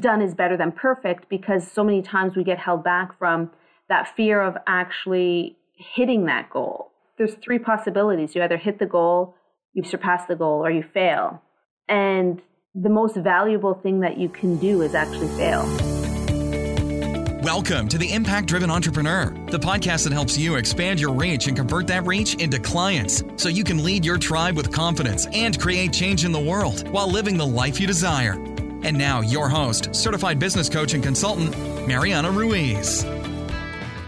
done is better than perfect because so many times we get held back from that fear of actually hitting that goal. There's three possibilities. You either hit the goal, you've surpassed the goal, or you fail. And the most valuable thing that you can do is actually fail. Welcome to the Impact Driven Entrepreneur, the podcast that helps you expand your reach and convert that reach into clients so you can lead your tribe with confidence and create change in the world while living the life you desire. And now, your host, certified business coach and consultant, Mariana Ruiz.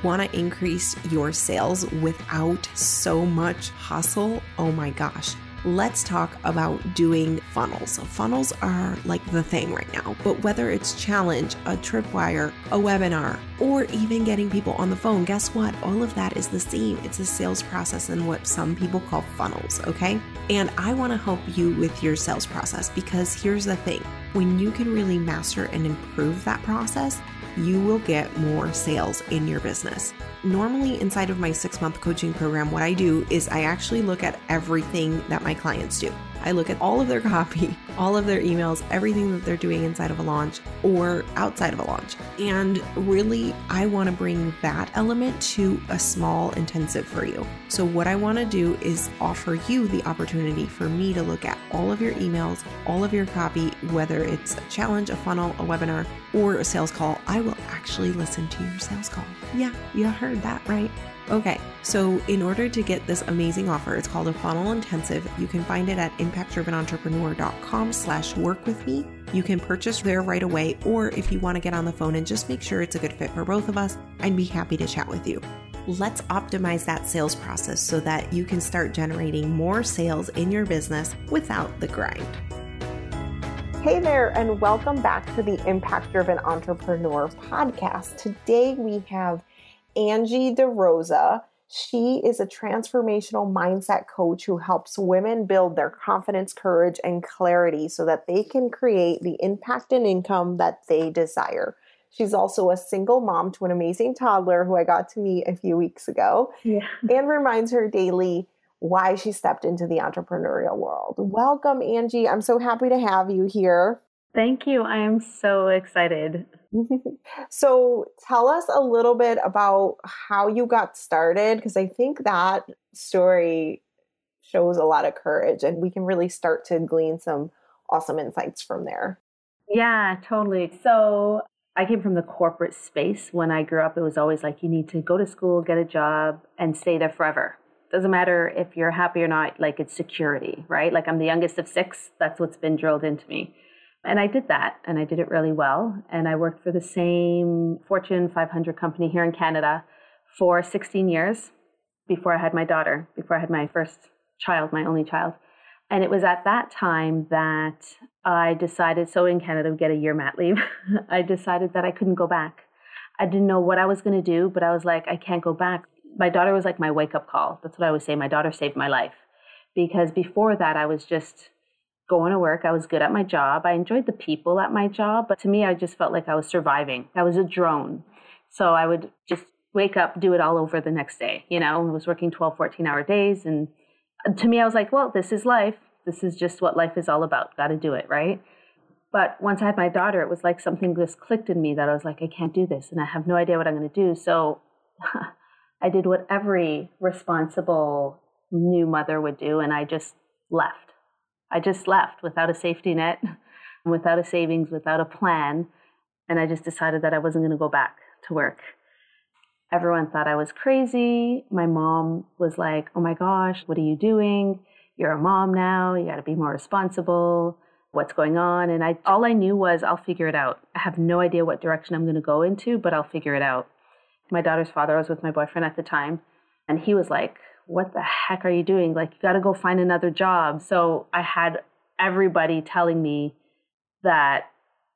Want to increase your sales without so much hustle? Oh my gosh. Let's talk about doing funnels. Funnels are like the thing right now, but whether it's challenge, a tripwire, a webinar, or even getting people on the phone, guess what? All of that is the same. It's a sales process and what some people call funnels, okay? And I want to help you with your sales process because here's the thing when you can really master and improve that process, you will get more sales in your business. Normally, inside of my six month coaching program, what I do is I actually look at everything that my clients do. I look at all of their copy, all of their emails, everything that they're doing inside of a launch or outside of a launch. And really, I want to bring that element to a small intensive for you. So, what I want to do is offer you the opportunity for me to look at all of your emails, all of your copy, whether it's a challenge, a funnel, a webinar, or a sales call. I will actually listen to your sales call. Yeah, you heard that right. Okay, so in order to get this amazing offer, it's called a funnel intensive. You can find it at impactdrivenentrepreneur.com slash work with me. You can purchase there right away, or if you want to get on the phone and just make sure it's a good fit for both of us, I'd be happy to chat with you. Let's optimize that sales process so that you can start generating more sales in your business without the grind. Hey there, and welcome back to the Impact Driven Entrepreneur podcast. Today we have Angie DaRosa. She is a transformational mindset coach who helps women build their confidence, courage, and clarity so that they can create the impact and income that they desire. She's also a single mom to an amazing toddler who I got to meet a few weeks ago yeah. and reminds her daily why she stepped into the entrepreneurial world. Welcome, Angie. I'm so happy to have you here. Thank you. I am so excited. so, tell us a little bit about how you got started because I think that story shows a lot of courage and we can really start to glean some awesome insights from there. Yeah, totally. So, I came from the corporate space. When I grew up, it was always like you need to go to school, get a job, and stay there forever. Doesn't matter if you're happy or not, like it's security, right? Like I'm the youngest of six. That's what's been drilled into me. And I did that and I did it really well. And I worked for the same Fortune 500 company here in Canada for 16 years before I had my daughter, before I had my first child, my only child. And it was at that time that I decided, so in Canada, we get a year mat leave. I decided that I couldn't go back. I didn't know what I was going to do, but I was like, I can't go back. My daughter was like my wake up call. That's what I would say. My daughter saved my life. Because before that, I was just going to work. I was good at my job. I enjoyed the people at my job, but to me, I just felt like I was surviving. I was a drone. So I would just wake up, do it all over the next day. You know, I was working 12, 14 hour days. And uh, to me, I was like, well, this is life. This is just what life is all about. Got to do it, right? But once I had my daughter, it was like something just clicked in me that I was like, I can't do this. And I have no idea what I'm going to do. So I did what every responsible new mother would do. And I just left. I just left without a safety net, without a savings, without a plan. And I just decided that I wasn't going to go back to work. Everyone thought I was crazy. My mom was like, Oh my gosh, what are you doing? You're a mom now. You got to be more responsible. What's going on? And I, all I knew was I'll figure it out. I have no idea what direction I'm going to go into, but I'll figure it out. My daughter's father was with my boyfriend at the time, and he was like, what the heck are you doing? Like, you got to go find another job. So I had everybody telling me that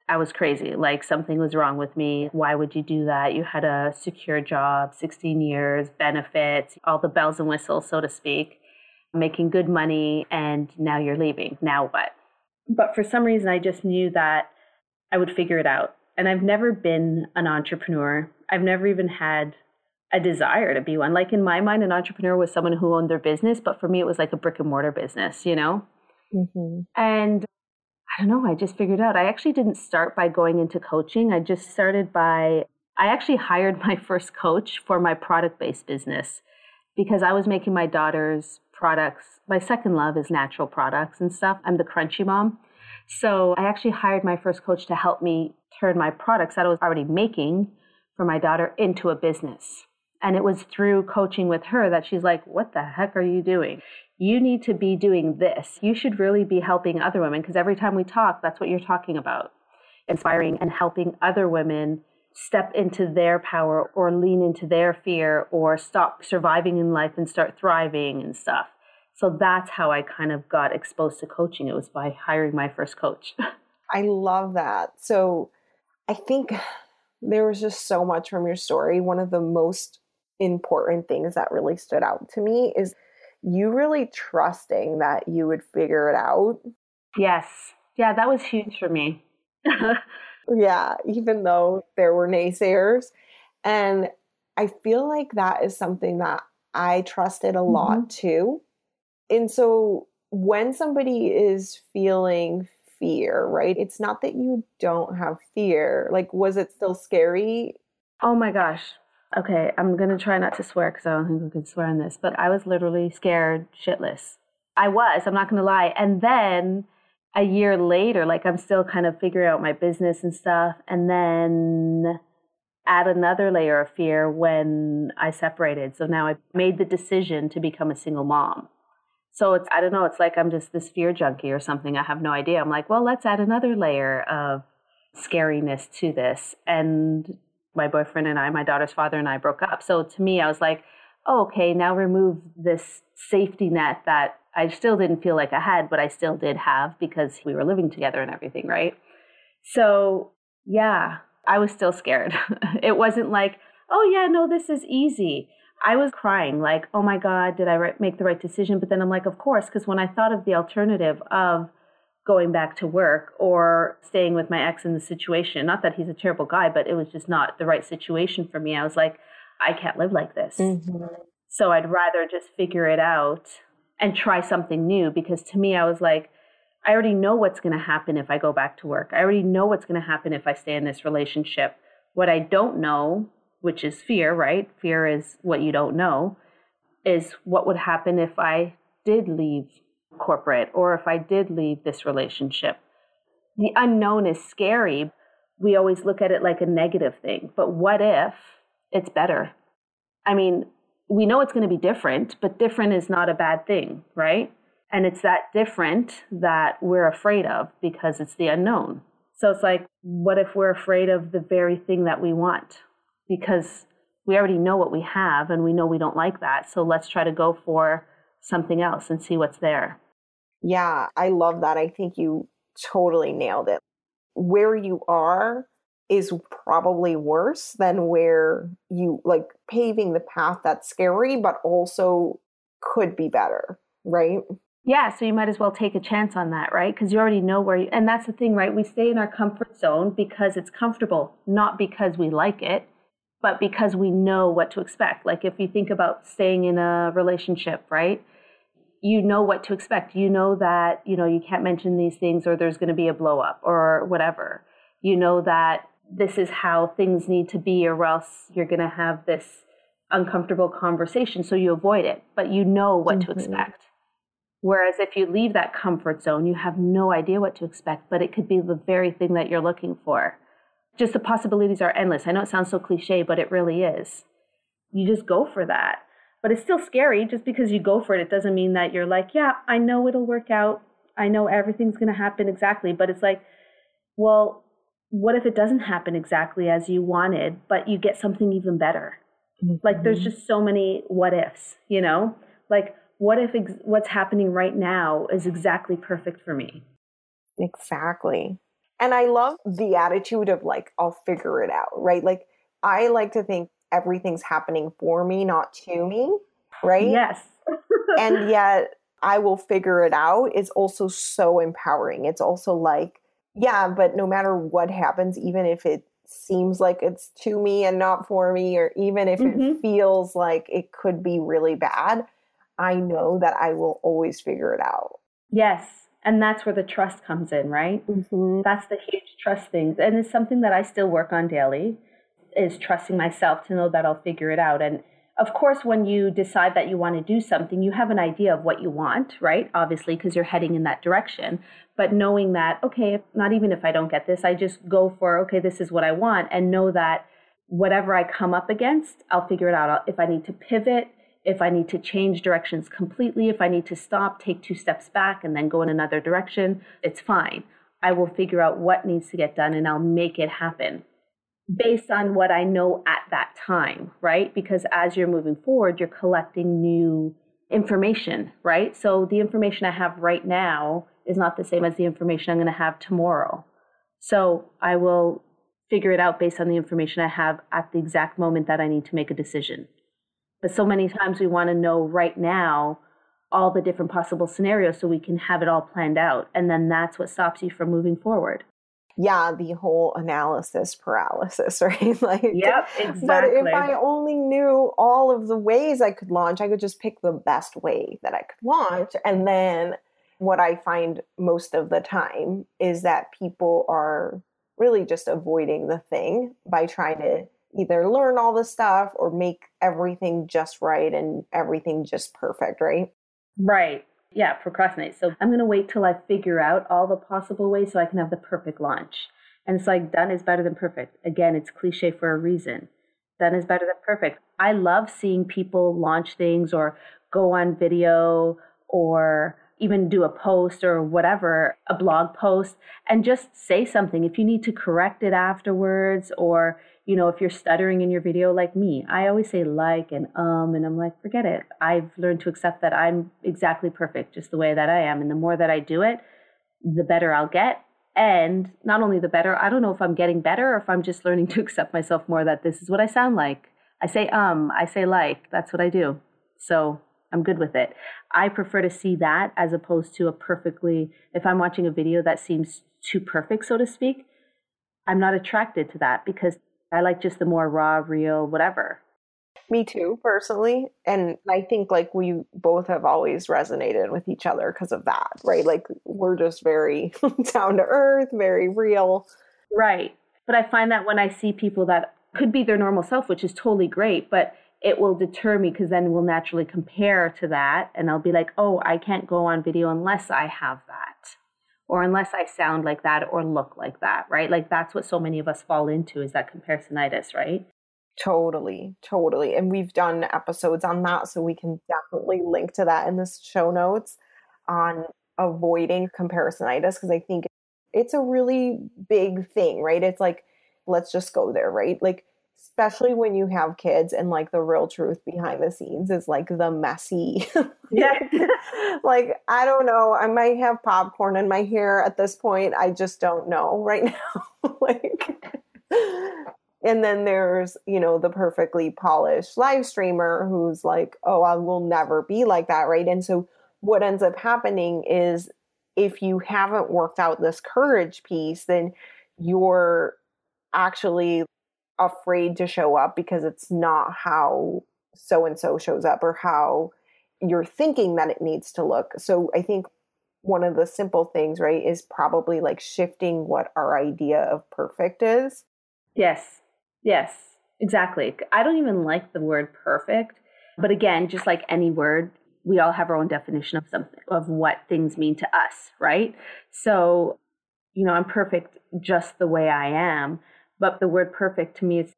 I was crazy, like something was wrong with me. Why would you do that? You had a secure job, 16 years, benefits, all the bells and whistles, so to speak, making good money, and now you're leaving. Now what? But for some reason, I just knew that I would figure it out. And I've never been an entrepreneur. I've never even had a desire to be one. Like in my mind, an entrepreneur was someone who owned their business, but for me, it was like a brick and mortar business, you know? Mm-hmm. And I don't know, I just figured out. I actually didn't start by going into coaching. I just started by, I actually hired my first coach for my product based business because I was making my daughter's products. My second love is natural products and stuff. I'm the crunchy mom. So I actually hired my first coach to help me turn my products that I was already making for my daughter into a business. And it was through coaching with her that she's like, What the heck are you doing? You need to be doing this. You should really be helping other women because every time we talk, that's what you're talking about inspiring and helping other women step into their power or lean into their fear or stop surviving in life and start thriving and stuff. So that's how I kind of got exposed to coaching. It was by hiring my first coach. I love that. So I think there was just so much from your story. One of the most important things that really stood out to me is you really trusting that you would figure it out. Yes. Yeah, that was huge for me. yeah, even though there were naysayers. And I feel like that is something that I trusted a mm-hmm. lot too. And so when somebody is feeling fear, right? It's not that you don't have fear. Like, was it still scary? Oh my gosh. Okay, I'm going to try not to swear because I don't think we can swear on this, but I was literally scared shitless. I was, I'm not going to lie. And then a year later, like I'm still kind of figuring out my business and stuff. And then add another layer of fear when I separated. So now I made the decision to become a single mom. So it's, I don't know, it's like I'm just this fear junkie or something. I have no idea. I'm like, well, let's add another layer of scariness to this. And my boyfriend and I, my daughter's father and I broke up. So to me, I was like, oh, okay, now remove this safety net that I still didn't feel like I had, but I still did have because we were living together and everything, right? So yeah, I was still scared. it wasn't like, oh, yeah, no, this is easy. I was crying, like, oh my God, did I make the right decision? But then I'm like, of course, because when I thought of the alternative of going back to work or staying with my ex in the situation, not that he's a terrible guy, but it was just not the right situation for me. I was like, I can't live like this. Mm-hmm. So I'd rather just figure it out and try something new because to me, I was like, I already know what's going to happen if I go back to work. I already know what's going to happen if I stay in this relationship. What I don't know which is fear, right? Fear is what you don't know, is what would happen if I did leave corporate or if I did leave this relationship. The unknown is scary. We always look at it like a negative thing, but what if it's better? I mean, we know it's going to be different, but different is not a bad thing, right? And it's that different that we're afraid of because it's the unknown. So it's like, what if we're afraid of the very thing that we want? because we already know what we have and we know we don't like that. So let's try to go for something else and see what's there. Yeah, I love that. I think you totally nailed it. Where you are is probably worse than where you like paving the path that's scary, but also could be better, right? Yeah, so you might as well take a chance on that, right? Because you already know where you, and that's the thing, right? We stay in our comfort zone because it's comfortable, not because we like it but because we know what to expect. Like if you think about staying in a relationship, right? You know what to expect. You know that, you know, you can't mention these things or there's going to be a blow up or whatever. You know that this is how things need to be or else you're going to have this uncomfortable conversation so you avoid it, but you know what mm-hmm. to expect. Whereas if you leave that comfort zone, you have no idea what to expect, but it could be the very thing that you're looking for just the possibilities are endless. I know it sounds so cliche, but it really is. You just go for that. But it's still scary just because you go for it. It doesn't mean that you're like, yeah, I know it'll work out. I know everything's going to happen exactly. But it's like, well, what if it doesn't happen exactly as you wanted, but you get something even better? Mm-hmm. Like, there's mm-hmm. just so many what ifs, you know? Like, what if ex- what's happening right now is exactly perfect for me? Exactly. And I love the attitude of like, I'll figure it out, right? Like, I like to think everything's happening for me, not to me, right? Yes. and yet, I will figure it out is also so empowering. It's also like, yeah, but no matter what happens, even if it seems like it's to me and not for me, or even if mm-hmm. it feels like it could be really bad, I know that I will always figure it out. Yes. And that's where the trust comes in, right? Mm-hmm. That's the huge trust thing. And it's something that I still work on daily is trusting myself to know that I'll figure it out. And of course, when you decide that you want to do something, you have an idea of what you want, right? Obviously, because you're heading in that direction. But knowing that, okay, not even if I don't get this, I just go for, okay, this is what I want, and know that whatever I come up against, I'll figure it out. If I need to pivot, if I need to change directions completely, if I need to stop, take two steps back, and then go in another direction, it's fine. I will figure out what needs to get done and I'll make it happen based on what I know at that time, right? Because as you're moving forward, you're collecting new information, right? So the information I have right now is not the same as the information I'm going to have tomorrow. So I will figure it out based on the information I have at the exact moment that I need to make a decision. But so many times we want to know right now all the different possible scenarios so we can have it all planned out. And then that's what stops you from moving forward yeah, the whole analysis paralysis, right? like, yep, exactly. But if I only knew all of the ways I could launch, I could just pick the best way that I could launch. And then what I find most of the time is that people are really just avoiding the thing by trying to either learn all the stuff or make everything just right and everything just perfect, right? Right yeah, procrastinate. So I'm going to wait till I figure out all the possible ways so I can have the perfect launch. And it's like done is better than perfect. Again, it's cliche for a reason. Done is better than perfect. I love seeing people launch things or go on video or even do a post or whatever, a blog post, and just say something. If you need to correct it afterwards or you know, if you're stuttering in your video like me, I always say like and um, and I'm like, forget it. I've learned to accept that I'm exactly perfect just the way that I am. And the more that I do it, the better I'll get. And not only the better, I don't know if I'm getting better or if I'm just learning to accept myself more that this is what I sound like. I say um, I say like, that's what I do. So I'm good with it. I prefer to see that as opposed to a perfectly, if I'm watching a video that seems too perfect, so to speak, I'm not attracted to that because I like just the more raw, real, whatever. Me too, personally. And I think like we both have always resonated with each other because of that, right? Like we're just very down to earth, very real. Right. But I find that when I see people that could be their normal self, which is totally great, but it will deter me because then we'll naturally compare to that. And I'll be like, oh, I can't go on video unless I have that or unless I sound like that or look like that, right? Like that's what so many of us fall into is that comparisonitis, right? Totally, totally. And we've done episodes on that, so we can definitely link to that in the show notes on avoiding comparisonitis because I think it's a really big thing, right? It's like, let's just go there, right? Like, especially when you have kids and like the real truth behind the scenes is like the messy yeah like i don't know. I might have popcorn in my hair at this point. I just don't know right now. Like and then there's you know the perfectly polished live streamer who's like oh i will never be like that right? And so what ends up happening is if you haven't worked out this courage piece then you're actually afraid to show up because it's not how so and so shows up or how you're thinking that it needs to look. So I think one of the simple things, right, is probably like shifting what our idea of perfect is. Yes. Yes. Exactly. I don't even like the word perfect, but again, just like any word, we all have our own definition of something of what things mean to us, right? So, you know, I'm perfect just the way I am. But the word perfect to me is,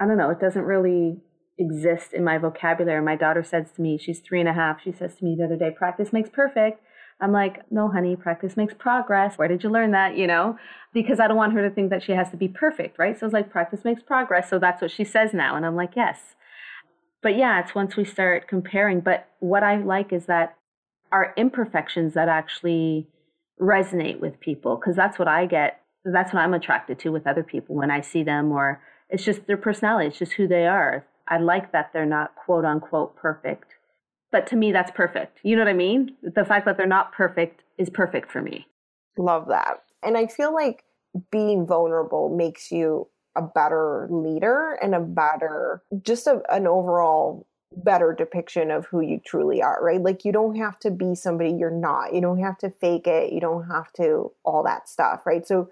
I don't know, it doesn't really exist in my vocabulary. My daughter says to me, she's three and a half, she says to me the other day, practice makes perfect. I'm like, no, honey, practice makes progress. Where did you learn that? You know, because I don't want her to think that she has to be perfect, right? So it's like, practice makes progress. So that's what she says now. And I'm like, yes. But yeah, it's once we start comparing. But what I like is that our imperfections that actually resonate with people, because that's what I get that's what I'm attracted to with other people when I see them, or it's just their personality, it's just who they are. I like that they're not quote unquote perfect. But to me, that's perfect. You know what I mean? The fact that they're not perfect is perfect for me. Love that. And I feel like being vulnerable makes you a better leader and a better, just a, an overall better depiction of who you truly are, right? Like you don't have to be somebody you're not. You don't have to fake it. You don't have to all that stuff, right? So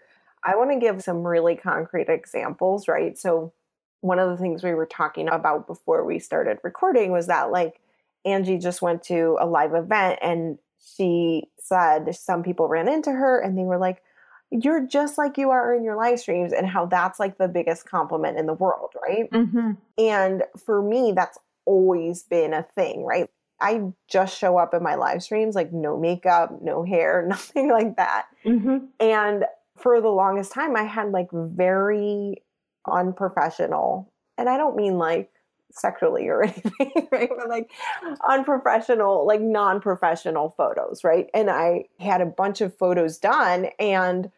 I want to give some really concrete examples, right? So one of the things we were talking about before we started recording was that like Angie just went to a live event and she said some people ran into her and they were like, You're just like you are in your live streams, and how that's like the biggest compliment in the world, right? Mm-hmm. And for me, that's always been a thing, right? I just show up in my live streams like no makeup, no hair, nothing like that. Mm-hmm. And for the longest time, I had like very unprofessional, and I don't mean like sexually or anything, right? But like unprofessional, like non professional photos, right? And I had a bunch of photos done and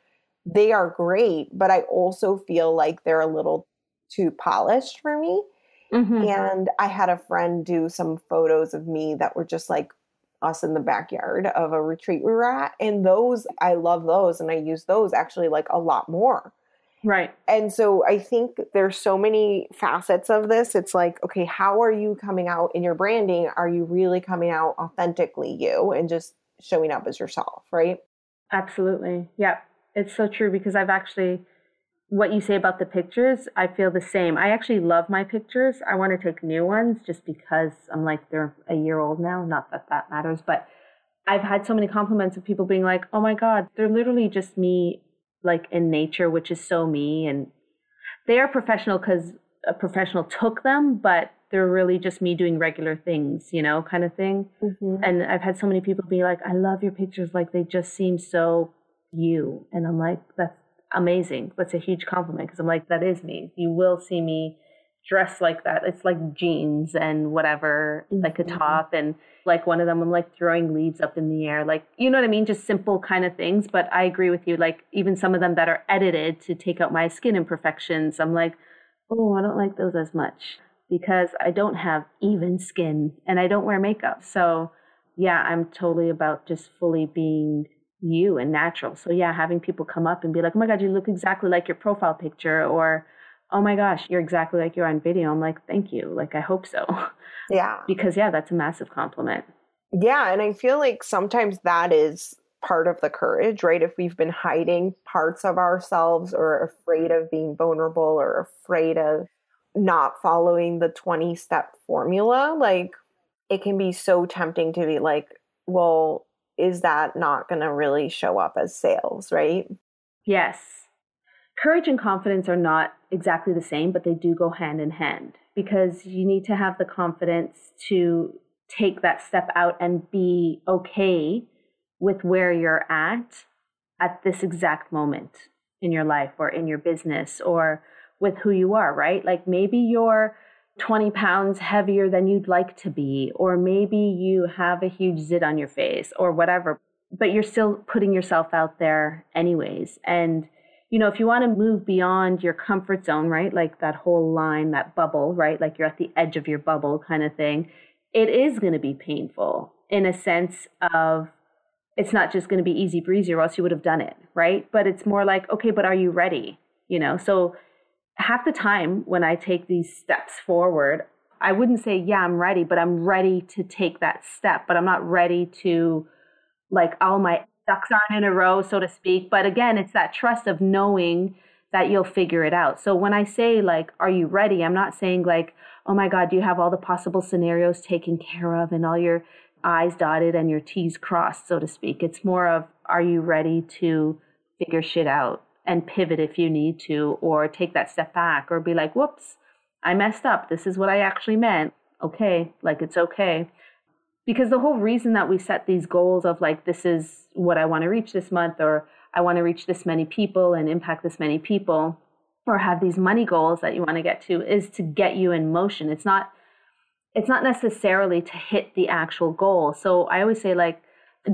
they are great, but I also feel like they're a little too polished for me. Mm-hmm. And I had a friend do some photos of me that were just like us in the backyard of a retreat we were at. And those, I love those. And I use those actually like a lot more. Right. And so I think there's so many facets of this. It's like, okay, how are you coming out in your branding? Are you really coming out authentically you and just showing up as yourself, right? Absolutely. Yeah. It's so true because I've actually what you say about the pictures, I feel the same. I actually love my pictures. I want to take new ones just because I'm like they're a year old now, not that that matters, but I've had so many compliments of people being like, "Oh my god, they're literally just me like in nature, which is so me. And they are professional because a professional took them, but they're really just me doing regular things, you know, kind of thing. Mm-hmm. And I've had so many people be like, I love your pictures. Like they just seem so you. And I'm like, that's amazing. That's a huge compliment because I'm like, that is me. You will see me dressed like that. It's like jeans and whatever, mm-hmm. like a mm-hmm. top and like one of them I'm like throwing leaves up in the air. Like you know what I mean? Just simple kind of things. But I agree with you, like even some of them that are edited to take out my skin imperfections, I'm like, oh, I don't like those as much because I don't have even skin and I don't wear makeup. So yeah, I'm totally about just fully being you and natural. So yeah, having people come up and be like, Oh my God, you look exactly like your profile picture or oh my gosh, you're exactly like you're on video. I'm like, thank you. Like, I hope so. Yeah. because, yeah, that's a massive compliment. Yeah. And I feel like sometimes that is part of the courage, right? If we've been hiding parts of ourselves or afraid of being vulnerable or afraid of not following the 20 step formula, like, it can be so tempting to be like, well, is that not going to really show up as sales, right? Yes. Courage and confidence are not exactly the same, but they do go hand in hand because you need to have the confidence to take that step out and be okay with where you're at at this exact moment in your life or in your business or with who you are, right? Like maybe you're 20 pounds heavier than you'd like to be, or maybe you have a huge zit on your face or whatever, but you're still putting yourself out there anyways. And you know, if you want to move beyond your comfort zone, right? Like that whole line, that bubble, right? Like you're at the edge of your bubble kind of thing. It is going to be painful in a sense of it's not just going to be easy breezy or else you would have done it, right? But it's more like, okay, but are you ready? You know, so half the time when I take these steps forward, I wouldn't say, yeah, I'm ready, but I'm ready to take that step, but I'm not ready to like all my ducks aren't in a row, so to speak. But again, it's that trust of knowing that you'll figure it out. So when I say like, are you ready? I'm not saying like, oh my God, do you have all the possible scenarios taken care of and all your I's dotted and your T's crossed, so to speak. It's more of, are you ready to figure shit out and pivot if you need to, or take that step back, or be like, whoops, I messed up. This is what I actually meant. Okay, like it's okay because the whole reason that we set these goals of like this is what i want to reach this month or i want to reach this many people and impact this many people or have these money goals that you want to get to is to get you in motion it's not it's not necessarily to hit the actual goal so i always say like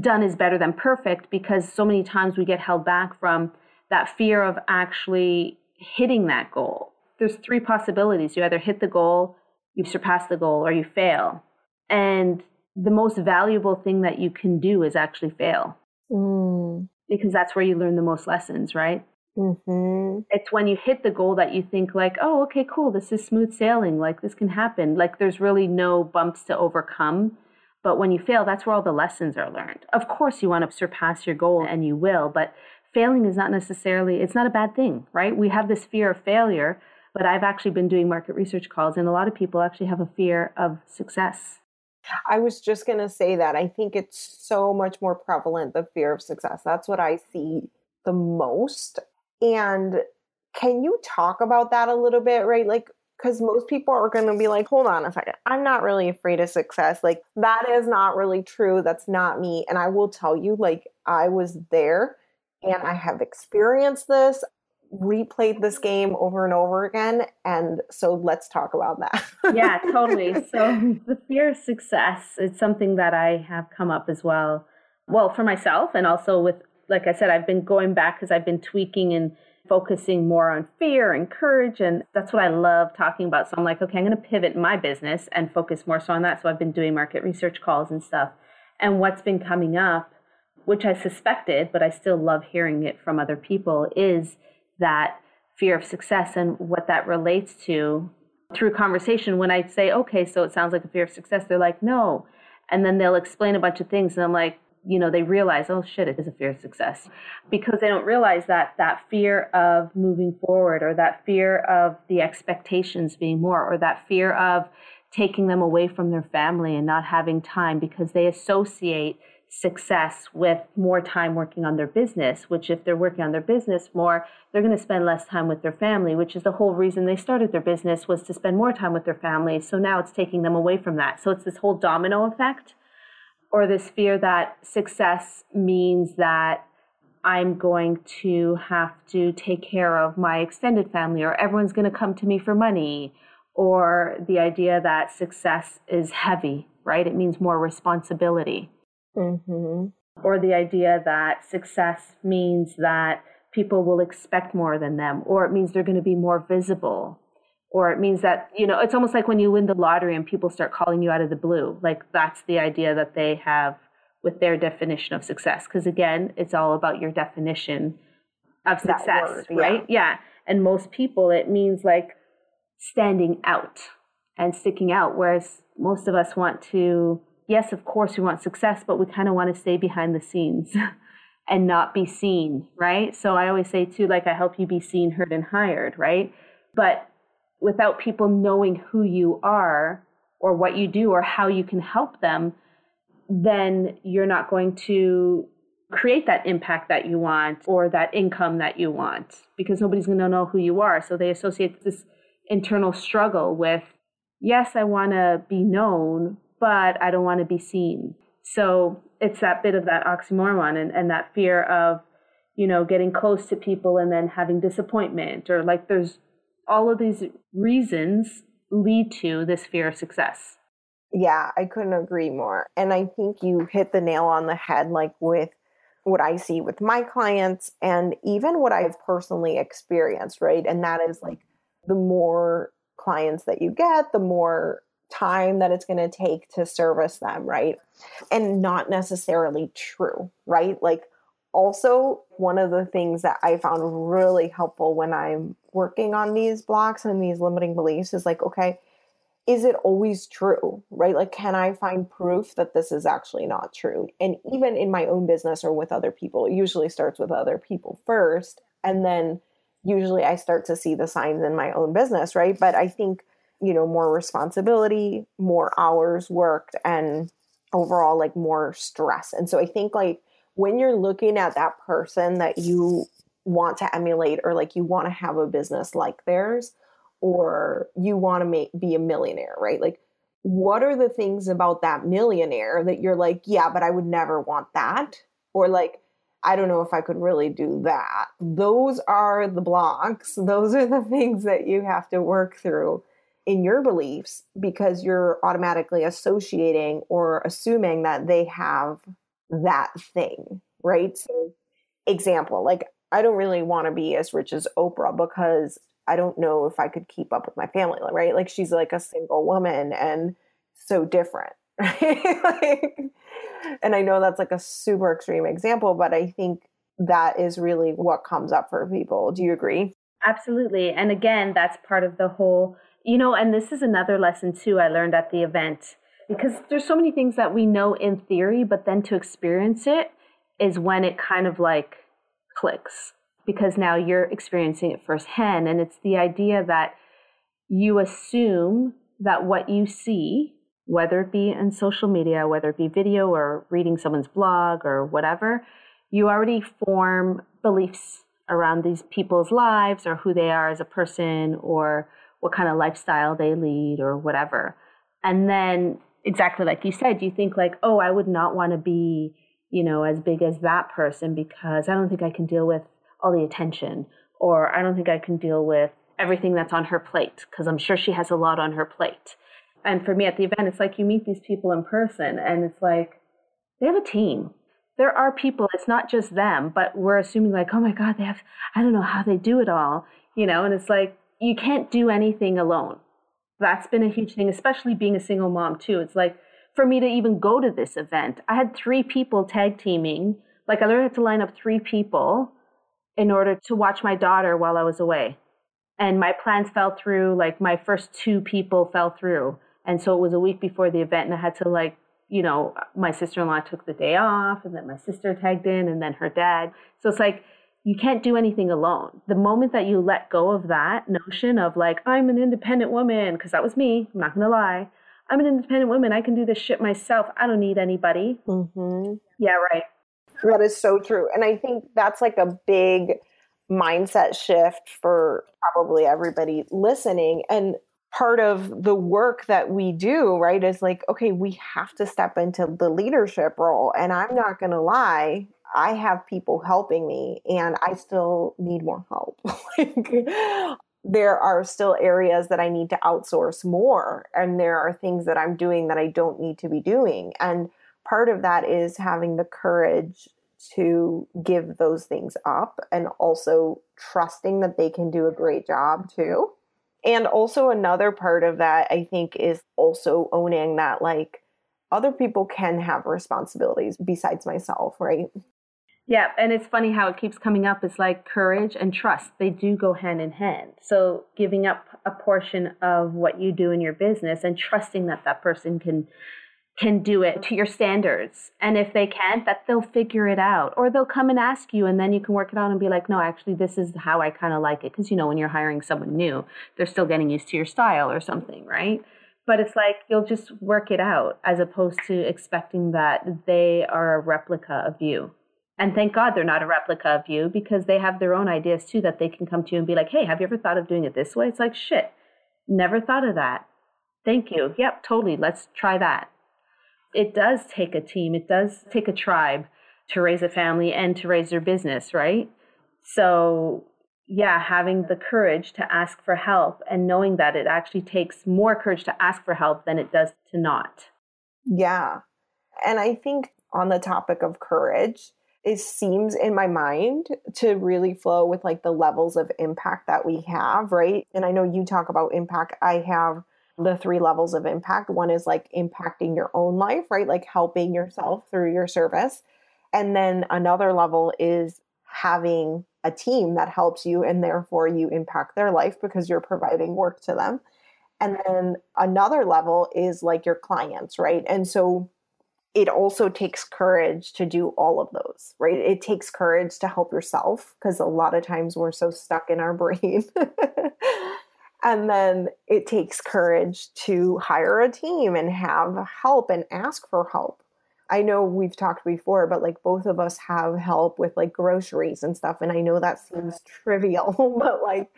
done is better than perfect because so many times we get held back from that fear of actually hitting that goal there's three possibilities you either hit the goal you surpass the goal or you fail and the most valuable thing that you can do is actually fail. Mm. Because that's where you learn the most lessons, right? Mm-hmm. It's when you hit the goal that you think like, oh, okay, cool, this is smooth sailing. Like this can happen. Like there's really no bumps to overcome. But when you fail, that's where all the lessons are learned. Of course, you want to surpass your goal and you will, but failing is not necessarily, it's not a bad thing, right? We have this fear of failure, but I've actually been doing market research calls and a lot of people actually have a fear of success. I was just going to say that. I think it's so much more prevalent, the fear of success. That's what I see the most. And can you talk about that a little bit, right? Like, because most people are going to be like, hold on a second, I'm not really afraid of success. Like, that is not really true. That's not me. And I will tell you, like, I was there and I have experienced this, replayed this game over and over again. And so let's talk about that. yeah, totally. So, the fear of success is something that I have come up as well. Well, for myself and also with like I said, I've been going back because I've been tweaking and focusing more on fear and courage. And that's what I love talking about. So I'm like, okay, I'm going to pivot my business and focus more so on that. So I've been doing market research calls and stuff. And what's been coming up, which I suspected, but I still love hearing it from other people, is that fear of success and what that relates to through conversation. When I say, okay, so it sounds like a fear of success, they're like, no. And then they'll explain a bunch of things. And I'm like, you know they realize oh shit it is a fear of success because they don't realize that that fear of moving forward or that fear of the expectations being more or that fear of taking them away from their family and not having time because they associate success with more time working on their business which if they're working on their business more they're going to spend less time with their family which is the whole reason they started their business was to spend more time with their family so now it's taking them away from that so it's this whole domino effect or this fear that success means that I'm going to have to take care of my extended family, or everyone's going to come to me for money, or the idea that success is heavy, right? It means more responsibility. Mm-hmm. Or the idea that success means that people will expect more than them, or it means they're going to be more visible, or it means that you know it's almost like when you win the lottery and people start calling you out of the blue like that's the idea that they have with their definition of success because again it's all about your definition of success word, yeah. right yeah and most people it means like standing out and sticking out whereas most of us want to yes of course we want success but we kind of want to stay behind the scenes and not be seen right so i always say too like i help you be seen heard and hired right but without people knowing who you are or what you do or how you can help them, then you're not going to create that impact that you want or that income that you want because nobody's going to know who you are. So they associate this internal struggle with, yes, I want to be known, but I don't want to be seen. So it's that bit of that oxymoron and, and that fear of, you know, getting close to people and then having disappointment or like there's all of these reasons lead to this fear of success. Yeah, I couldn't agree more. And I think you hit the nail on the head, like with what I see with my clients and even what I've personally experienced, right? And that is like the more clients that you get, the more time that it's going to take to service them, right? And not necessarily true, right? Like also one of the things that I found really helpful when I'm working on these blocks and these limiting beliefs is like, okay, is it always true? Right? Like, can I find proof that this is actually not true? And even in my own business or with other people, it usually starts with other people first. And then usually I start to see the signs in my own business, right? But I think, you know, more responsibility, more hours worked, and overall, like more stress. And so I think, like, when you're looking at that person that you want to emulate or like you want to have a business like theirs or you want to make be a millionaire, right? Like what are the things about that millionaire that you're like, yeah, but I would never want that? Or like I don't know if I could really do that. Those are the blocks. Those are the things that you have to work through in your beliefs because you're automatically associating or assuming that they have that thing, right? So, example, like I don't really want to be as rich as Oprah because I don't know if I could keep up with my family, right? Like she's like a single woman and so different, right? like, and I know that's like a super extreme example, but I think that is really what comes up for people. Do you agree? Absolutely. And again, that's part of the whole, you know, and this is another lesson too I learned at the event because there's so many things that we know in theory, but then to experience it is when it kind of like clicks because now you're experiencing it firsthand. And it's the idea that you assume that what you see, whether it be in social media, whether it be video or reading someone's blog or whatever, you already form beliefs around these people's lives or who they are as a person or what kind of lifestyle they lead or whatever. And then exactly like you said, you think like, oh, I would not want to be, you know, as big as that person because I don't think I can deal with all the attention or I don't think I can deal with everything that's on her plate because I'm sure she has a lot on her plate. And for me at the event, it's like you meet these people in person and it's like they have a team there are people, it's not just them, but we're assuming like, oh my God, they have, I don't know how they do it all, you know, and it's like, you can't do anything alone. That's been a huge thing, especially being a single mom too. It's like, for me to even go to this event, I had three people tag teaming. Like I learned to line up three people in order to watch my daughter while I was away. And my plans fell through, like my first two people fell through. And so it was a week before the event and I had to like you know, my sister in law took the day off, and then my sister tagged in, and then her dad. So it's like, you can't do anything alone. The moment that you let go of that notion of like, I'm an independent woman, because that was me, I'm not gonna lie. I'm an independent woman. I can do this shit myself. I don't need anybody. Mm-hmm. Yeah, right. That is so true. And I think that's like a big mindset shift for probably everybody listening. And part of the work that we do, right, is like, okay, we have to step into the leadership role. And I'm not going to lie, I have people helping me and I still need more help. like, there are still areas that I need to outsource more. And there are things that I'm doing that I don't need to be doing. And part of that is having the courage to give those things up and also trusting that they can do a great job too and also, another part of that, I think, is also owning that like other people can have responsibilities besides myself, right? Yeah, and it's funny how it keeps coming up. It's like courage and trust, they do go hand in hand. So, giving up a portion of what you do in your business and trusting that that person can can do it to your standards. And if they can't, that they'll figure it out. Or they'll come and ask you and then you can work it out and be like, no, actually this is how I kind of like it. Cause you know, when you're hiring someone new, they're still getting used to your style or something, right? But it's like you'll just work it out as opposed to expecting that they are a replica of you. And thank God they're not a replica of you because they have their own ideas too that they can come to you and be like, hey, have you ever thought of doing it this way? It's like, shit, never thought of that. Thank you. Yep, totally. Let's try that it does take a team, it does take a tribe to raise a family and to raise their business, right? So, yeah, having the courage to ask for help and knowing that it actually takes more courage to ask for help than it does to not. Yeah. And I think on the topic of courage, it seems in my mind to really flow with like the levels of impact that we have, right? And I know you talk about impact. I have the three levels of impact. One is like impacting your own life, right? Like helping yourself through your service. And then another level is having a team that helps you and therefore you impact their life because you're providing work to them. And then another level is like your clients, right? And so it also takes courage to do all of those, right? It takes courage to help yourself because a lot of times we're so stuck in our brain And then it takes courage to hire a team and have help and ask for help. I know we've talked before, but like both of us have help with like groceries and stuff. And I know that seems trivial, but like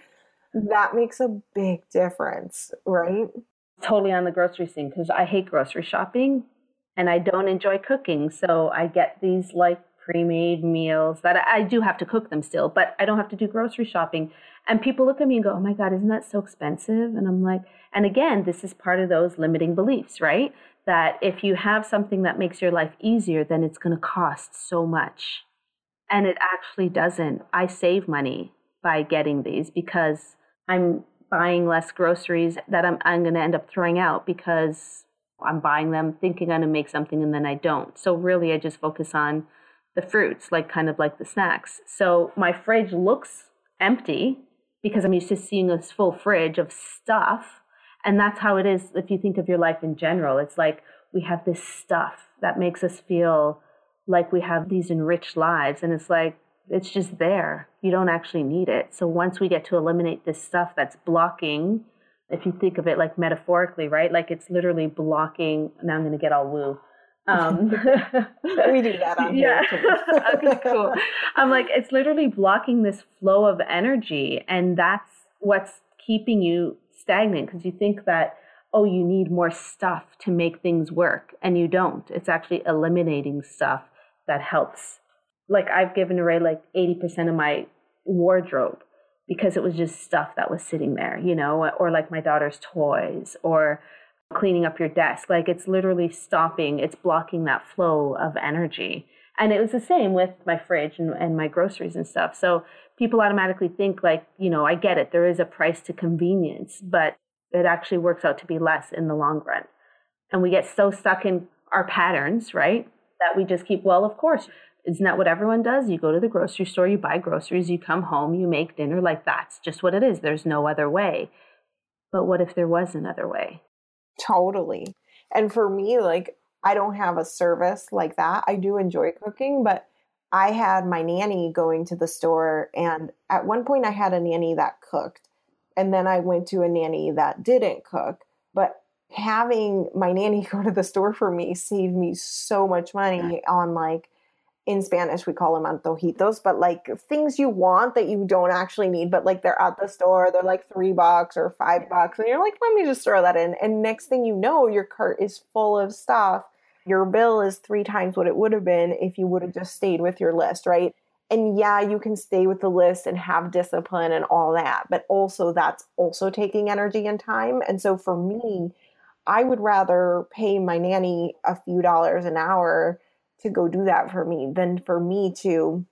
that makes a big difference, right? Totally on the grocery scene because I hate grocery shopping and I don't enjoy cooking. So I get these like pre-made meals that I, I do have to cook them still, but I don't have to do grocery shopping. And people look at me and go, "Oh my god, isn't that so expensive?" And I'm like, and again, this is part of those limiting beliefs, right? That if you have something that makes your life easier, then it's going to cost so much. And it actually doesn't. I save money by getting these because I'm buying less groceries that I'm, I'm going to end up throwing out because I'm buying them thinking I'm going to make something and then I don't. So really, I just focus on the fruits, like kind of like the snacks. So my fridge looks empty because I'm used to seeing this full fridge of stuff. And that's how it is if you think of your life in general. It's like we have this stuff that makes us feel like we have these enriched lives. And it's like, it's just there. You don't actually need it. So once we get to eliminate this stuff that's blocking, if you think of it like metaphorically, right? Like it's literally blocking. Now I'm going to get all woo. Um, we do that on yeah. okay, cool. I'm like, it's literally blocking this flow of energy. And that's what's keeping you stagnant because you think that, oh, you need more stuff to make things work. And you don't. It's actually eliminating stuff that helps like I've given away like 80% of my wardrobe because it was just stuff that was sitting there, you know, or like my daughter's toys or cleaning up your desk. Like it's literally stopping, it's blocking that flow of energy. And it was the same with my fridge and, and my groceries and stuff. So people automatically think, like, you know, I get it, there is a price to convenience, but it actually works out to be less in the long run. And we get so stuck in our patterns, right? That we just keep, well, of course, isn't that what everyone does? You go to the grocery store, you buy groceries, you come home, you make dinner. Like that's just what it is. There's no other way. But what if there was another way? Totally. And for me, like, I don't have a service like that. I do enjoy cooking, but I had my nanny going to the store, and at one point, I had a nanny that cooked, and then I went to a nanny that didn't cook. But having my nanny go to the store for me saved me so much money on like in Spanish we call them antojitos, but like things you want that you don't actually need, but like they're at the store, they're like three bucks or five bucks, and you're like, let me just throw that in. And next thing you know, your cart is full of stuff. Your bill is three times what it would have been if you would have just stayed with your list, right? And yeah, you can stay with the list and have discipline and all that, but also that's also taking energy and time. And so for me, I would rather pay my nanny a few dollars an hour to go do that for me than for me to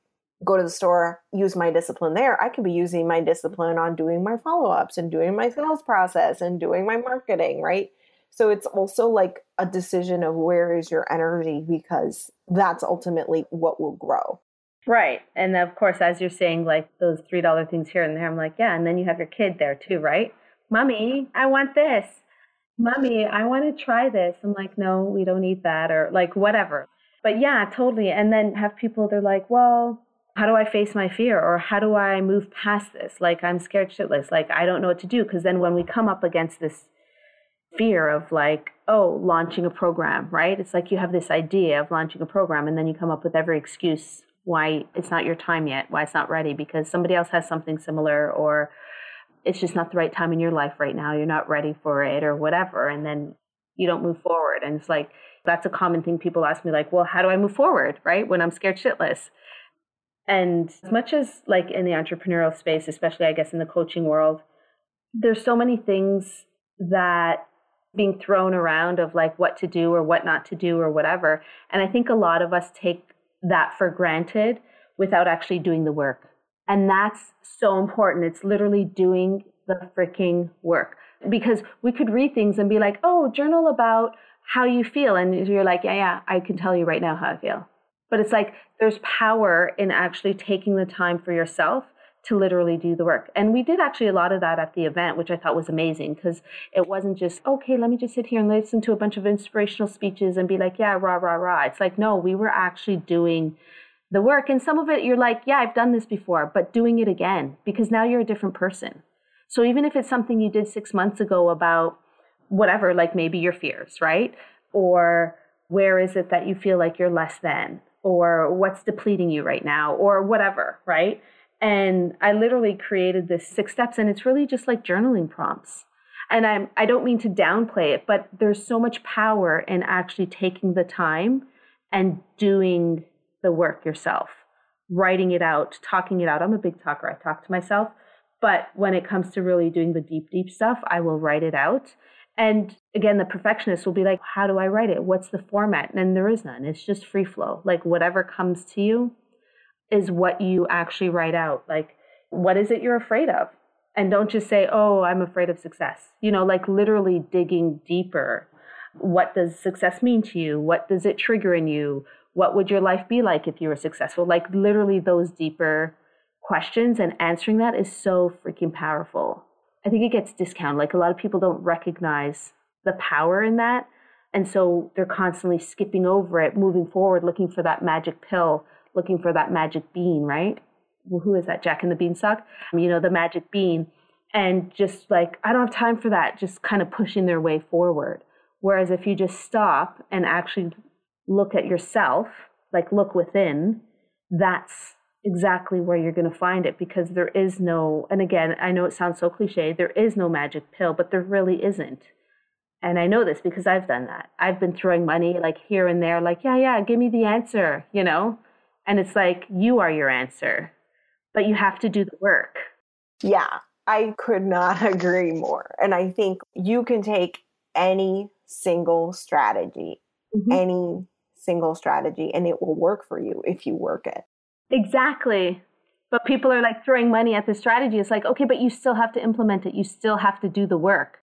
go to the store, use my discipline there. I could be using my discipline on doing my follow ups and doing my sales process and doing my marketing, right? So it's also like a decision of where is your energy because that's ultimately what will grow. Right. And of course, as you're saying, like those $3 things here and there, I'm like, yeah. And then you have your kid there too, right? Mommy, I want this. Mommy, I want to try this. I'm like, no, we don't need that. Or like, whatever but yeah, totally. And then have people, they're like, well, how do I face my fear? Or how do I move past this? Like, I'm scared shitless. Like, I don't know what to do. Because then when we come up against this fear of like, oh, launching a program, right? It's like you have this idea of launching a program, and then you come up with every excuse why it's not your time yet, why it's not ready, because somebody else has something similar, or it's just not the right time in your life right now. You're not ready for it, or whatever. And then you don't move forward. And it's like, that's a common thing people ask me like well how do i move forward right when i'm scared shitless? And as much as like in the entrepreneurial space especially i guess in the coaching world there's so many things that being thrown around of like what to do or what not to do or whatever. And i think a lot of us take that for granted without actually doing the work. And that's so important. It's literally doing the freaking work. Because we could read things and be like oh journal about how you feel. And you're like, yeah, yeah, I can tell you right now how I feel. But it's like there's power in actually taking the time for yourself to literally do the work. And we did actually a lot of that at the event, which I thought was amazing because it wasn't just, okay, let me just sit here and listen to a bunch of inspirational speeches and be like, yeah, rah, rah, rah. It's like, no, we were actually doing the work. And some of it, you're like, yeah, I've done this before, but doing it again because now you're a different person. So even if it's something you did six months ago about whatever, like maybe your fears, right? Or where is it that you feel like you're less than? Or what's depleting you right now? Or whatever, right? And I literally created this six steps, and it's really just like journaling prompts. And I'm, I don't mean to downplay it, but there's so much power in actually taking the time and doing the work yourself, writing it out, talking it out. I'm a big talker, I talk to myself. But when it comes to really doing the deep, deep stuff, I will write it out and again, the perfectionist will be like, how do I write it? What's the format? And there is none. It's just free flow. Like whatever comes to you is what you actually write out. Like, what is it you're afraid of? And don't just say, oh, I'm afraid of success. You know, like literally digging deeper. What does success mean to you? What does it trigger in you? What would your life be like if you were successful? Like literally those deeper questions and answering that is so freaking powerful. I think it gets discounted. Like a lot of people don't recognize the power in that. And so they're constantly skipping over it, moving forward, looking for that magic pill, looking for that magic bean, right? Well, who is that? Jack and the Beanstalk? Um, you know, the magic bean. And just like, I don't have time for that, just kind of pushing their way forward. Whereas if you just stop and actually look at yourself, like look within, that's exactly where you're going to find it because there is no, and again, I know it sounds so cliche, there is no magic pill, but there really isn't. And I know this because I've done that. I've been throwing money like here and there, like, yeah, yeah, give me the answer, you know? And it's like, you are your answer, but you have to do the work. Yeah, I could not agree more. And I think you can take any single strategy, mm-hmm. any single strategy, and it will work for you if you work it. Exactly. But people are like throwing money at the strategy. It's like, okay, but you still have to implement it. You still have to do the work.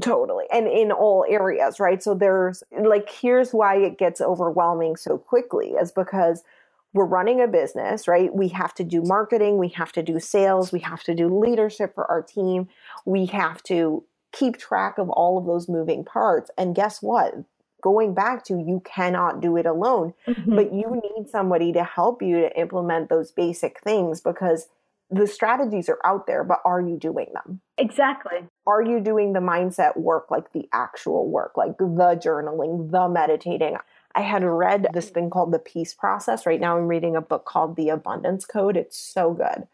Totally. And in all areas, right? So there's like, here's why it gets overwhelming so quickly is because we're running a business, right? We have to do marketing, we have to do sales, we have to do leadership for our team, we have to keep track of all of those moving parts. And guess what? Going back to you cannot do it alone, mm-hmm. but you need somebody to help you to implement those basic things because the strategies are out there, but are you doing them? Exactly. Are you doing the mindset work, like the actual work, like the journaling, the meditating? I had read this thing called the peace process. Right now, I'm reading a book called The Abundance Code. It's so good.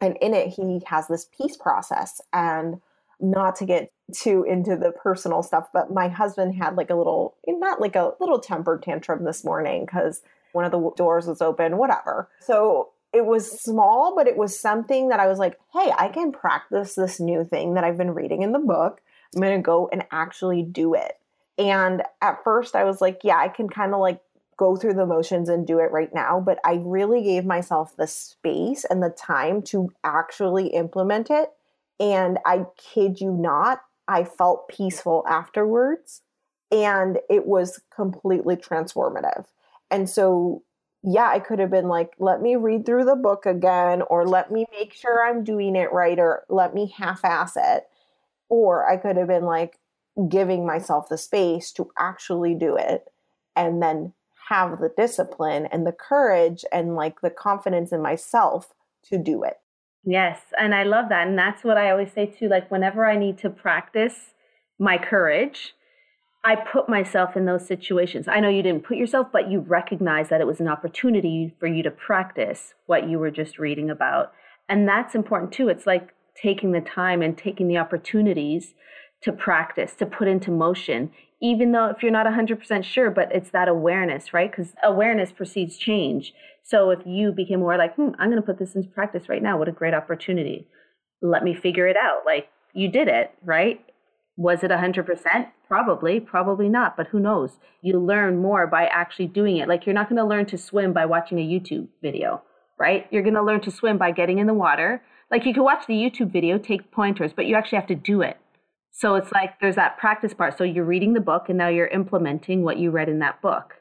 And in it, he has this peace process. And not to get too into the personal stuff, but my husband had like a little, not like a little temper tantrum this morning because one of the doors was open, whatever. So it was small, but it was something that I was like, hey, I can practice this new thing that I've been reading in the book. I'm going to go and actually do it. And at first, I was like, yeah, I can kind of like go through the motions and do it right now. But I really gave myself the space and the time to actually implement it. And I kid you not, I felt peaceful afterwards. And it was completely transformative. And so yeah, I could have been like, let me read through the book again, or let me make sure I'm doing it right, or let me half ass it. Or I could have been like giving myself the space to actually do it and then have the discipline and the courage and like the confidence in myself to do it. Yes. And I love that. And that's what I always say too. Like, whenever I need to practice my courage, I put myself in those situations. I know you didn't put yourself, but you recognize that it was an opportunity for you to practice what you were just reading about. And that's important too. It's like taking the time and taking the opportunities to practice, to put into motion, even though if you're not 100% sure, but it's that awareness, right? Because awareness precedes change. So if you became more like, hmm, I'm going to put this into practice right now, what a great opportunity. Let me figure it out. Like, you did it, right? Was it 100%? Probably, probably not, but who knows? You learn more by actually doing it. Like you're not going to learn to swim by watching a YouTube video, right? You're going to learn to swim by getting in the water. Like you can watch the YouTube video, take pointers, but you actually have to do it. So it's like there's that practice part. So you're reading the book and now you're implementing what you read in that book.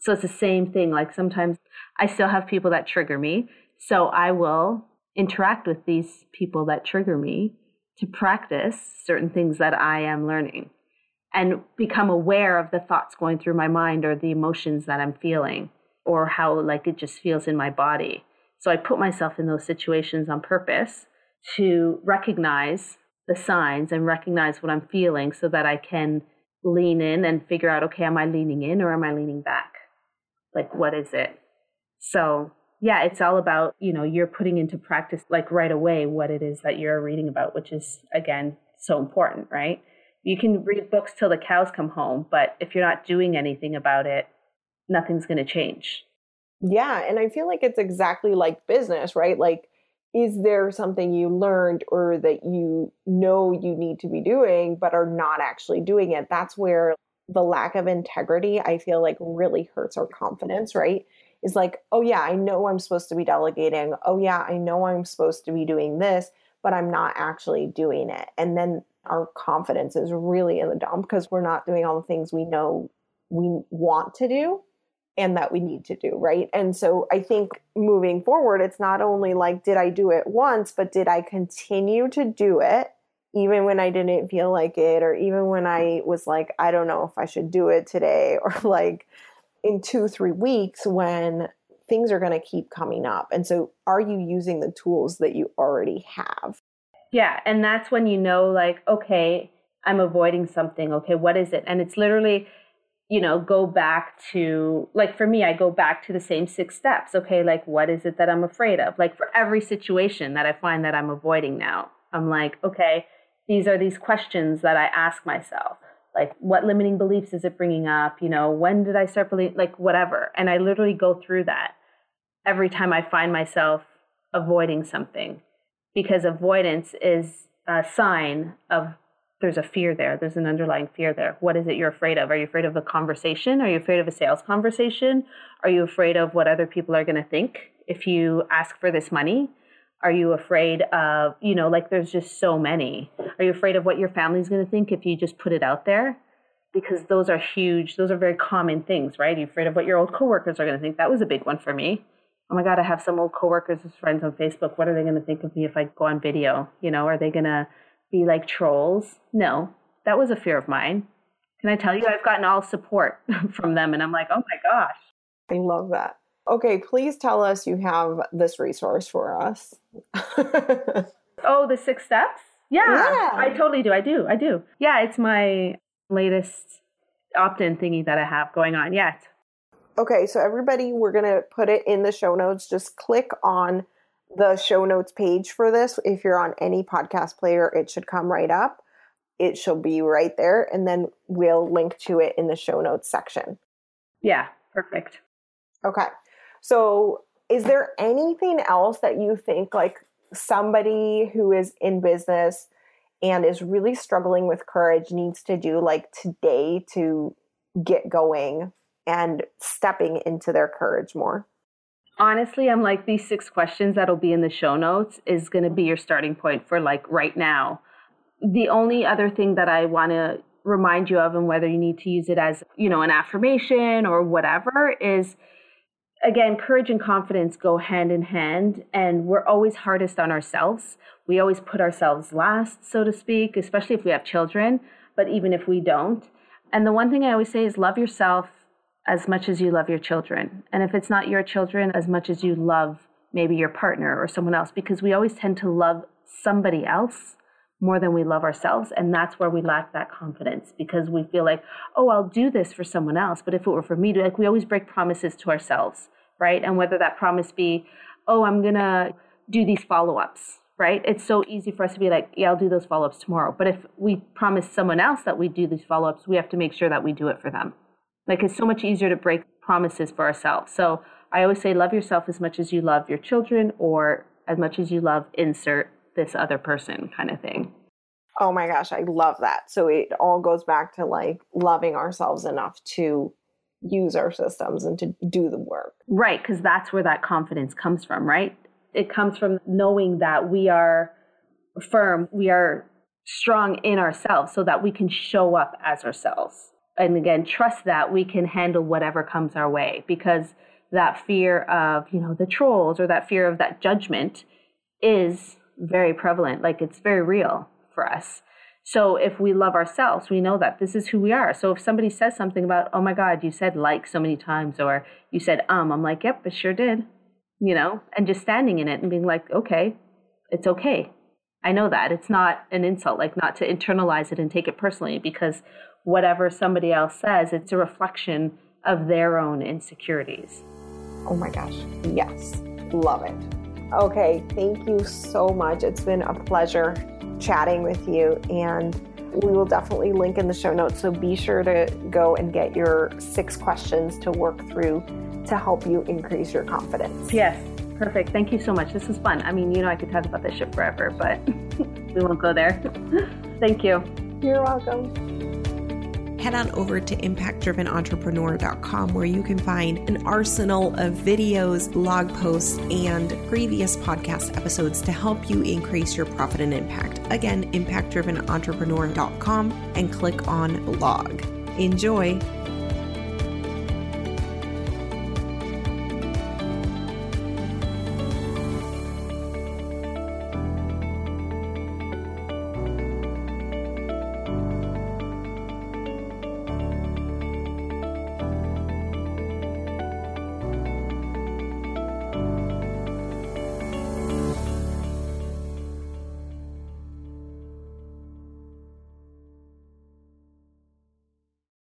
So it's the same thing. Like sometimes I still have people that trigger me. So I will interact with these people that trigger me to practice certain things that I am learning and become aware of the thoughts going through my mind or the emotions that I'm feeling or how like it just feels in my body. So I put myself in those situations on purpose to recognize the signs and recognize what I'm feeling so that I can lean in and figure out okay, am I leaning in or am I leaning back? Like, what is it? So yeah, it's all about, you know, you're putting into practice like right away what it is that you're reading about, which is again so important, right? You can read books till the cows come home, but if you're not doing anything about it, nothing's going to change. Yeah, and I feel like it's exactly like business, right? Like is there something you learned or that you know you need to be doing but are not actually doing it? That's where the lack of integrity I feel like really hurts our confidence, right? is like, oh yeah, I know I'm supposed to be delegating. Oh yeah, I know I'm supposed to be doing this, but I'm not actually doing it. And then our confidence is really in the dump because we're not doing all the things we know we want to do. And that we need to do, right? And so I think moving forward, it's not only like, did I do it once, but did I continue to do it even when I didn't feel like it, or even when I was like, I don't know if I should do it today, or like in two, three weeks when things are going to keep coming up. And so, are you using the tools that you already have? Yeah. And that's when you know, like, okay, I'm avoiding something. Okay, what is it? And it's literally, you know, go back to, like, for me, I go back to the same six steps. Okay, like, what is it that I'm afraid of? Like, for every situation that I find that I'm avoiding now, I'm like, okay, these are these questions that I ask myself. Like, what limiting beliefs is it bringing up? You know, when did I start believing, like, whatever. And I literally go through that every time I find myself avoiding something because avoidance is a sign of there's a fear there. There's an underlying fear there. What is it you're afraid of? Are you afraid of a conversation? Are you afraid of a sales conversation? Are you afraid of what other people are going to think if you ask for this money? Are you afraid of, you know, like there's just so many. Are you afraid of what your family's going to think if you just put it out there? Because those are huge, those are very common things, right? Are you afraid of what your old coworkers are going to think? That was a big one for me. Oh my God, I have some old coworkers as friends on Facebook. What are they going to think of me if I go on video? You know, are they going to be like trolls? No, that was a fear of mine. Can I tell you, I've gotten all support from them, and I'm like, oh my gosh. I love that. Okay, please tell us you have this resource for us. oh, the six steps? Yeah, yeah, I totally do. I do. I do. Yeah, it's my latest opt in thingy that I have going on. Yeah. Okay, so everybody, we're going to put it in the show notes. Just click on the show notes page for this. If you're on any podcast player, it should come right up. It should be right there. And then we'll link to it in the show notes section. Yeah, perfect. Okay. So, is there anything else that you think like somebody who is in business and is really struggling with courage needs to do like today to get going and stepping into their courage more? Honestly, I'm like, these six questions that'll be in the show notes is going to be your starting point for like right now. The only other thing that I want to remind you of, and whether you need to use it as, you know, an affirmation or whatever, is again, courage and confidence go hand in hand, and we're always hardest on ourselves. We always put ourselves last, so to speak, especially if we have children, but even if we don't. And the one thing I always say is love yourself as much as you love your children. And if it's not your children, as much as you love maybe your partner or someone else, because we always tend to love somebody else more than we love ourselves. And that's where we lack that confidence because we feel like, oh, I'll do this for someone else. But if it were for me, like we always break promises to ourselves, right? And whether that promise be, oh, I'm going to do these follow ups, right? It's so easy for us to be like, yeah, I'll do those follow ups tomorrow. But if we promise someone else that we do these follow ups, we have to make sure that we do it for them. Like it's so much easier to break promises for ourselves. So I always say, love yourself as much as you love your children or as much as you love insert this other person kind of thing. Oh my gosh, I love that. So it all goes back to like loving ourselves enough to use our systems and to do the work. Right, because that's where that confidence comes from, right? It comes from knowing that we are firm, we are strong in ourselves so that we can show up as ourselves and again trust that we can handle whatever comes our way because that fear of you know the trolls or that fear of that judgment is very prevalent like it's very real for us. So if we love ourselves we know that this is who we are. So if somebody says something about oh my god you said like so many times or you said um i'm like yep it sure did you know and just standing in it and being like okay it's okay. I know that. It's not an insult like not to internalize it and take it personally because whatever somebody else says, it's a reflection of their own insecurities. Oh my gosh. Yes. Love it. Okay. Thank you so much. It's been a pleasure chatting with you. And we will definitely link in the show notes. So be sure to go and get your six questions to work through to help you increase your confidence. Yes. Perfect. Thank you so much. This was fun. I mean, you know, I could talk about this shit forever, but we won't go there. Thank you. You're welcome head on over to impactdrivenentrepreneur.com where you can find an arsenal of videos, blog posts, and previous podcast episodes to help you increase your profit and impact. Again, impactdrivenentrepreneur.com and click on blog. Enjoy.